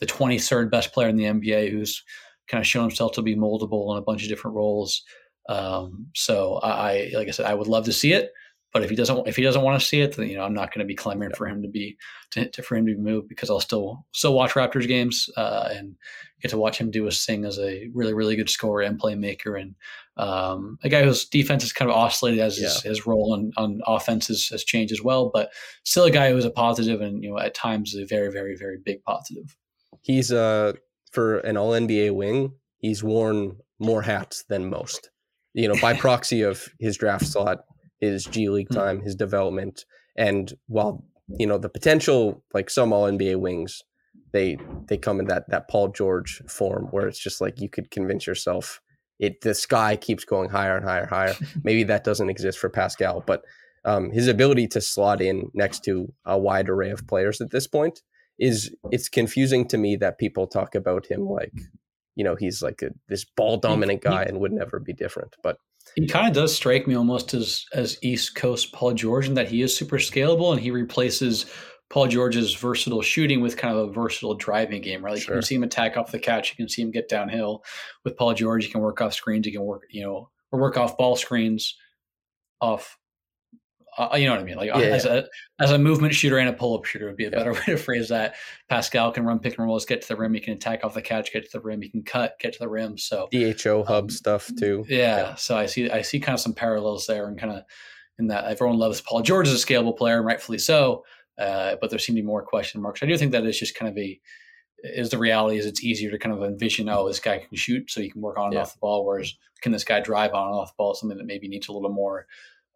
the 23rd best player in the NBA who's kind of shown himself to be moldable in a bunch of different roles. Um, so I, like I said, I would love to see it. But if he doesn't, if he doesn't want to see it, then you know I'm not going to be clamoring for him to be to, to, for him to move because I'll still still watch Raptors games uh, and get to watch him do his thing as a really really good scorer and playmaker and um, a guy whose defense is kind of oscillated as yeah. his, his, role on, on offense has, has changed as well, but still a guy who is a positive and you know at times a very very very big positive. He's uh for an All NBA wing, he's worn more hats than most. You know, by proxy of his draft slot his G League hmm. time, mm-hmm. his development, and while you know the potential, like some All NBA wings, they they come in that that Paul George form where it's just like you could convince yourself it the sky keeps going higher and higher and higher. Maybe that doesn't exist for Pascal, but um, his ability to slot in next to a wide array of players at this point is it's confusing to me that people talk about him like you know he's like a, this ball dominant guy and would never be different but he kind of does strike me almost as as East Coast Paul George in that he is super scalable and he replaces Paul George's versatile shooting with kind of a versatile driving game, right? Like sure. you can see him attack off the catch, you can see him get downhill. With Paul George, you can work off screens, you can work, you know, or work off ball screens, off uh, you know what I mean? Like yeah, as yeah. a as a movement shooter and a pull up shooter would be a better way to phrase that. Pascal can run pick and rolls, get to the rim. He can attack off the catch, get to the rim. He can cut, get to the rim. So DHO hub um, stuff too. Yeah, yeah, So I see I see kind of some parallels there, and kind of in that everyone loves Paul George as a scalable player, and rightfully so. Uh, but there seem to be more question marks. I do think that is just kind of a is the reality is it's easier to kind of envision oh this guy can shoot so you can work on and yeah. off the ball whereas can this guy drive on and off the ball something that maybe needs a little more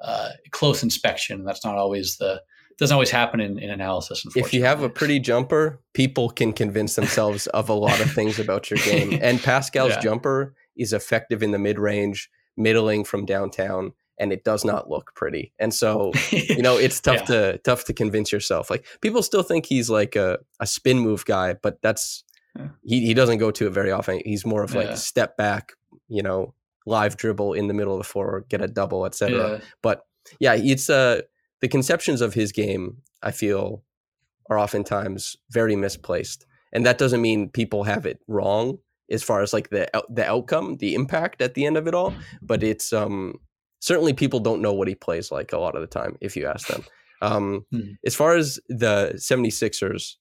uh, close inspection that's not always the doesn't always happen in, in analysis. If you have a pretty jumper, people can convince themselves of a lot of things about your game. And Pascal's yeah. jumper is effective in the mid range, middling from downtown, and it does not look pretty. And so, you know, it's tough yeah. to tough to convince yourself. Like people still think he's like a, a spin move guy, but that's yeah. he, he doesn't go to it very often. He's more of like step back, you know, live dribble in the middle of the floor, get a double, etc. But yeah, it's uh the conceptions of his game, I feel, are oftentimes very misplaced. And that doesn't mean people have it wrong as far as like the the outcome, the impact at the end of it all, but it's um certainly people don't know what he plays like a lot of the time if you ask them. Um, hmm. As far as the 76ers,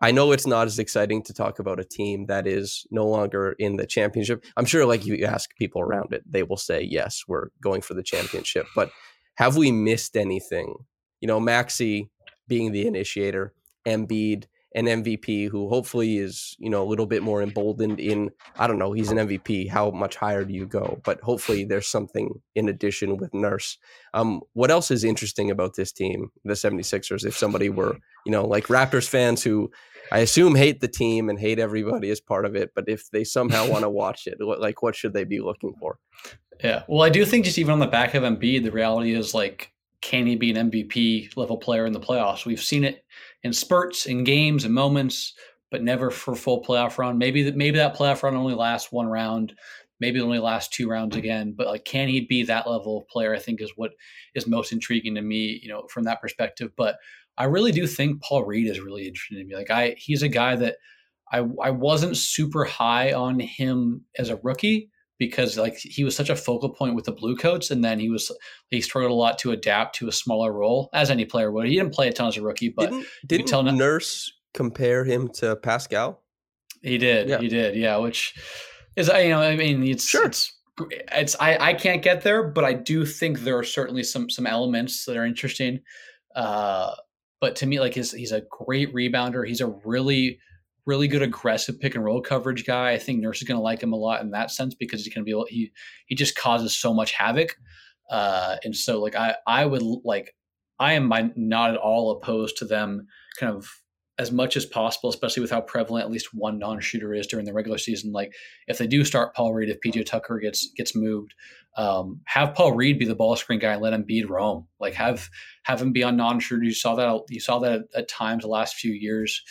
I know it's not as exciting to talk about a team that is no longer in the championship. I'm sure, like you ask people around it, they will say, yes, we're going for the championship. But have we missed anything? You know, Maxey being the initiator, Embiid, an MVP who hopefully is, you know, a little bit more emboldened in, I don't know, he's an MVP. How much higher do you go? But hopefully there's something in addition with Nurse. Um, what else is interesting about this team, the 76ers, if somebody were, you know, like Raptors fans who I assume hate the team and hate everybody as part of it, but if they somehow want to watch it, like what should they be looking for? Yeah. Well, I do think just even on the back of Embiid, the reality is like, can he be an MVP level player in the playoffs? We've seen it in spurts, in games, and moments, but never for full playoff run. Maybe that maybe that playoff run only lasts one round, maybe it only lasts two rounds again. But like, can he be that level of player? I think is what is most intriguing to me, you know, from that perspective. But I really do think Paul Reed is really interesting to me. Like, I he's a guy that I I wasn't super high on him as a rookie because like he was such a focal point with the Bluecoats, and then he was he struggled a lot to adapt to a smaller role as any player would. He didn't play a ton as a rookie, but didn't, didn't tell Nurse compare him to Pascal? He did, yeah. he did, yeah. Which is you know I mean it's sure. it's it's I I can't get there, but I do think there are certainly some some elements that are interesting. Uh, but to me, like his he's a great rebounder. He's a really really good aggressive pick and roll coverage guy. I think Nurse is going to like him a lot in that sense because he's going to be able, he he just causes so much havoc. Uh, and so like I I would like I am not at all opposed to them kind of as much as possible, especially with how prevalent at least one non-shooter is during the regular season. Like if they do start Paul Reed, if PJ Tucker gets gets moved, um, have Paul Reed be the ball screen guy and let him beat Rome. Like have have him be on non-shooter. You saw that you saw that at, at times the last few years.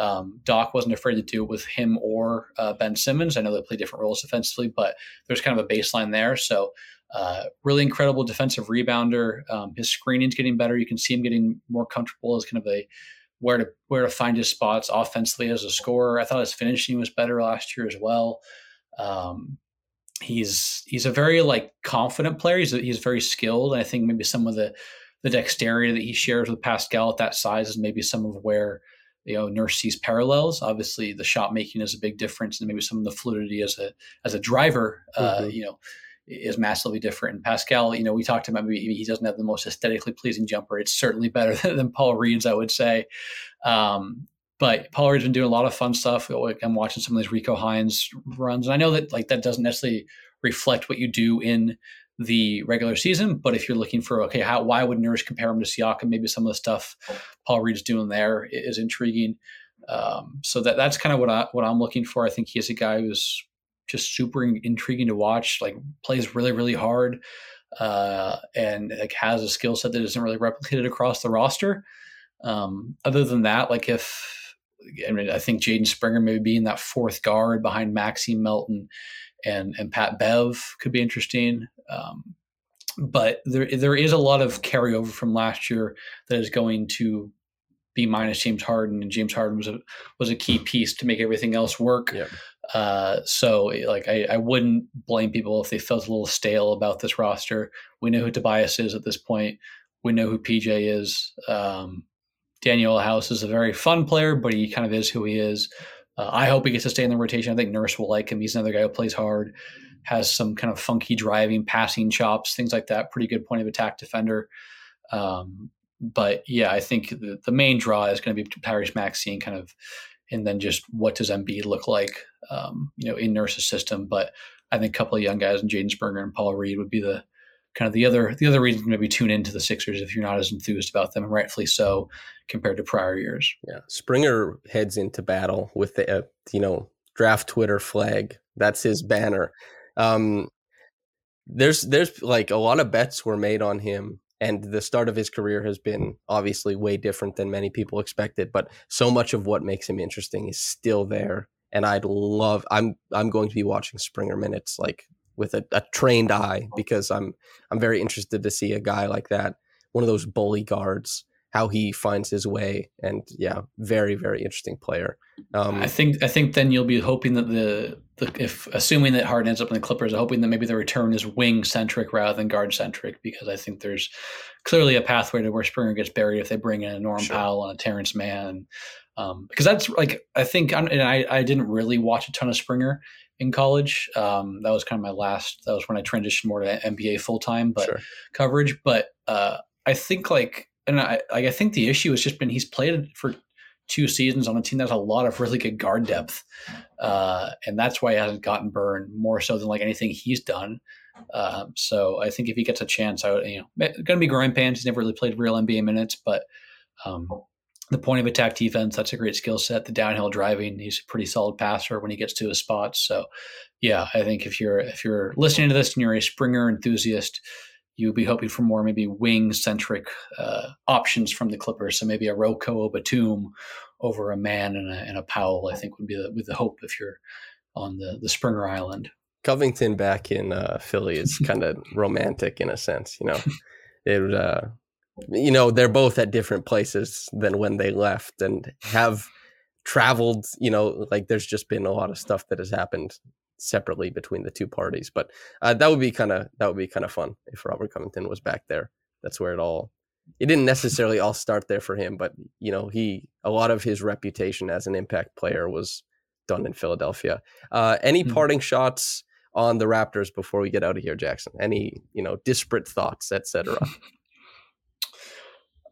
Um, Doc wasn't afraid to do it with him or uh, Ben Simmons. I know they play different roles defensively, but there's kind of a baseline there. So, uh, really incredible defensive rebounder. Um, his screening's getting better. You can see him getting more comfortable as kind of a where to where to find his spots offensively as a scorer. I thought his finishing was better last year as well. Um, he's he's a very like confident player. He's he's very skilled. And I think maybe some of the the dexterity that he shares with Pascal at that size is maybe some of where you know nurse sees parallels. Obviously the shot making is a big difference and maybe some of the fluidity as a as a driver uh, mm-hmm. you know is massively different. And pascal you know we talked about maybe he doesn't have the most aesthetically pleasing jumper. It's certainly better than paul reed's i would say. Um, but paul reed's been doing a lot of fun stuff. I'm watching some of these rico hines runs and i know that like that doesn't necessarily reflect what you do in the regular season. But if you're looking for okay, how why would Nurse compare him to Siakam? Maybe some of the stuff Paul Reed's doing there is intriguing. Um, so that that's kind of what I what I'm looking for. I think he's a guy who's just super intriguing to watch. Like plays really really hard, uh, and like has a skill set that isn't really replicated across the roster. Um, other than that, like if I mean, I think Jaden Springer maybe being that fourth guard behind Maxey Melton and and Pat Bev could be interesting. Um, but there there is a lot of carryover from last year that is going to be minus James Harden, and James Harden was a was a key piece to make everything else work. Yeah. Uh, so like I, I wouldn't blame people if they felt a little stale about this roster. We know who Tobias is at this point. We know who PJ is. Um, Danuel House is a very fun player, but he kind of is who he is. Uh, I hope he gets to stay in the rotation. I think Nurse will like him. He's another guy who plays hard. has some kind of funky driving, passing chops, things like that. Pretty good point of attack defender. Um, but yeah, I think the, the main draw is going to be Tyrese Maxey kind of, and then just what does Embiid look like, um, you know, in Nurse's system. But I think a couple of young guys, and Jaden Springer and Paul Reed would be the kind of the other the other reason to maybe tune into the Sixers if you're not as enthused about them, and rightfully so compared to prior years. Yeah, Springer heads into battle with the uh, you know draft Twitter flag. That's his banner. Um, there's there's like a lot of bets were made on him and the start of his career has been obviously way different than many people expected but so much of what makes him interesting is still there and i'd love i'm i'm going to be watching springer minutes like with a, a trained eye because i'm i'm very interested to see a guy like that one of those bully guards how he finds his way and yeah very very interesting player. Um, i think i think then you'll be hoping that the, the if assuming that Harden ends up in the clippers I'm hoping that maybe the return is wing centric rather than guard centric because i think there's clearly a pathway to where springer gets buried if they bring in a norm sure. powell and a Terance mann um, because that's like i think and I, I didn't really watch a ton of springer in college um, that was kind of my last that was when i transitioned more to nba full-time but sure. coverage but uh, i think like and I, I think the issue has just been he's played for two seasons on a team that has a lot of really good guard depth, uh, and that's why he hasn't gotten burned more so than like anything he's done. Uh, so I think if he gets a chance, I would, you know, going to be growing pants. He's never really played real NBA minutes, but um, the point of attack defense, that's a great skill set. The downhill driving, he's a pretty solid passer when he gets to his spots. So, yeah, I think if you're if you're listening to this and you're a Springer enthusiast, you would be hoping for more maybe wing centric uh, options from the Clippers. So maybe a Nico Batum over a Mann and a, and a Powell, I think would be the, with the hope if you're on the, the Springer Island. Covington back in uh, Philly is kind of romantic in a sense, you know. It, uh, you know, they're both at different places than when they left and have traveled. You know, like there's just been a lot of stuff that has happened separately between the two parties. But uh, that would be kind of that would be kind of fun if Robert Covington was back there. That's where it all. It didn't necessarily all start there for him, but you know he a lot of his reputation as an impact player was done in Philadelphia. Uh, any mm-hmm. parting shots on the Raptors before we get out of here, Jackson? Any you know disparate thoughts, etc.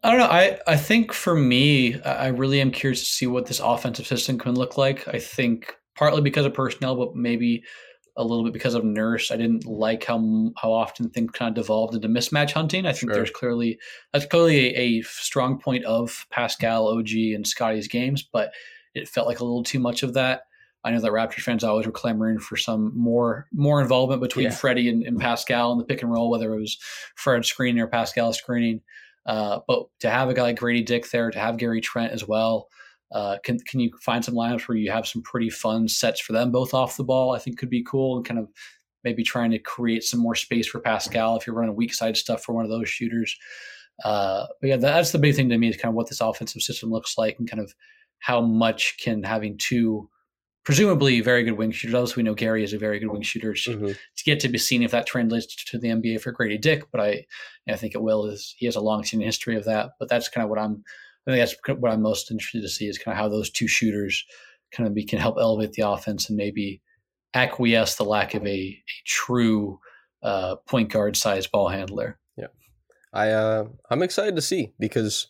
I don't know. I, I think for me, I really am curious to see what this offensive system can look like. I think partly because of personnel, but maybe a little bit because of Nurse. I didn't like how how often things kind of devolved into mismatch hunting. I think sure. there's clearly that's clearly a, a, strong point of Pascal, OG, and Scottie's games, but it felt like a little too much of that. I know that Raptors fans always were clamoring for some more more involvement between yeah. Freddie and, and, Pascal in the pick and roll, whether it was Fred screening or Pascal screening. Uh, but to have a guy like Gradey Dick there, to have Gary Trent as well, uh, can can you find some lineups where you have some pretty fun sets for them both off the ball? I think could be cool and kind of maybe trying to create some more space for Pascal if you're running weak side stuff for one of those shooters. Uh, but yeah, that's the big thing to me is kind of what this offensive system looks like and kind of how much can having two presumably very good wing shooters. Obviously, we know Gary is a very good wing shooter. Mm-hmm. To get to be seen if that translates to the NBA for Gradey Dick, but I, I think it will. Is he has a long standing history of that. But that's kind of what I'm I think that's what I'm most interested to see is kind of how those two shooters kind of be, can help elevate the offense and maybe acquiesce the lack of a, a true uh, point guard size ball handler. Yeah, I uh, I'm excited to see because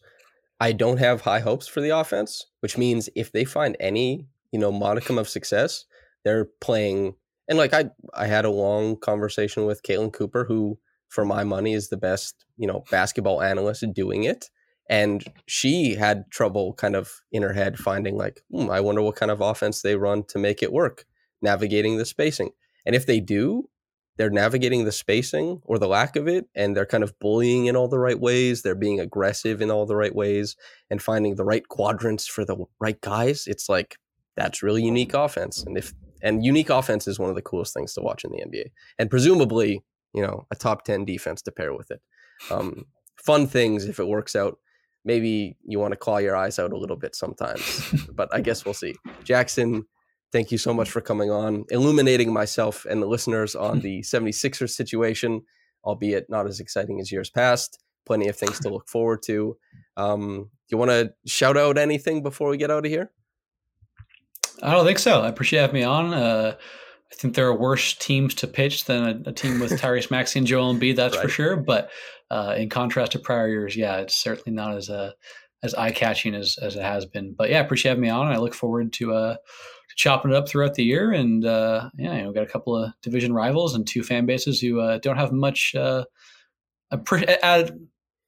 I don't have high hopes for the offense, which means if they find any you know modicum of success, they're playing. And like I I had a long conversation with Caitlin Cooper, who for my money is the best you know basketball analyst doing it and she had trouble kind of in her head finding like hmm, i wonder what kind of offense they run to make it work navigating the spacing and if they do they're navigating the spacing or the lack of it and they're kind of bullying in all the right ways they're being aggressive in all the right ways and finding the right quadrants for the right guys it's like that's really unique offense and if and unique offense is one of the coolest things to watch in the nba and presumably you know a top 10 defense to pair with it um, fun things if it works out maybe you want to claw your eyes out a little bit sometimes. but I guess we'll see. Jackson, thank you so much for coming on, illuminating myself and the listeners on the 76ers situation, albeit not as exciting as years past. Plenty of things to look forward to. Um, do you want to shout out anything before we get out of here? I don't think so. I appreciate having me on. Uh, I think there are worse teams to pitch than a, a team with Tyrese Maxey and Joel Embiid, that's right. for sure. But uh, in contrast to prior years, yeah, it's certainly not as uh, as eye catching as, as it has been. But yeah, appreciate having me on. I look forward to uh, chopping it up throughout the year. And uh, yeah, you know, we've got a couple of division rivals and two fan bases who uh, don't have much uh, ad-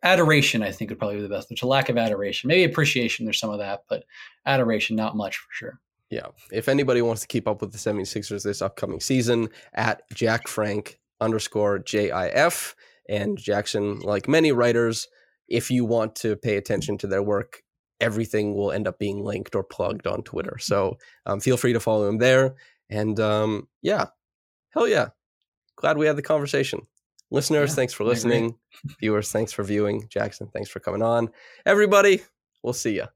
adoration. I think would probably be the best. There's a lack of adoration, maybe appreciation. There's some of that, but adoration, not much for sure. Yeah. If anybody wants to keep up with the 76ers this upcoming season, at Jack Frank underscore JIF. And Jackson, like many writers, if you want to pay attention to their work, everything will end up being linked or plugged on Twitter. So um, feel free to follow him there. And um, yeah, hell yeah. Glad we had the conversation. Listeners, yeah, thanks for listening. Viewers, thanks for viewing. Jackson, thanks for coming on. Everybody, we'll see you.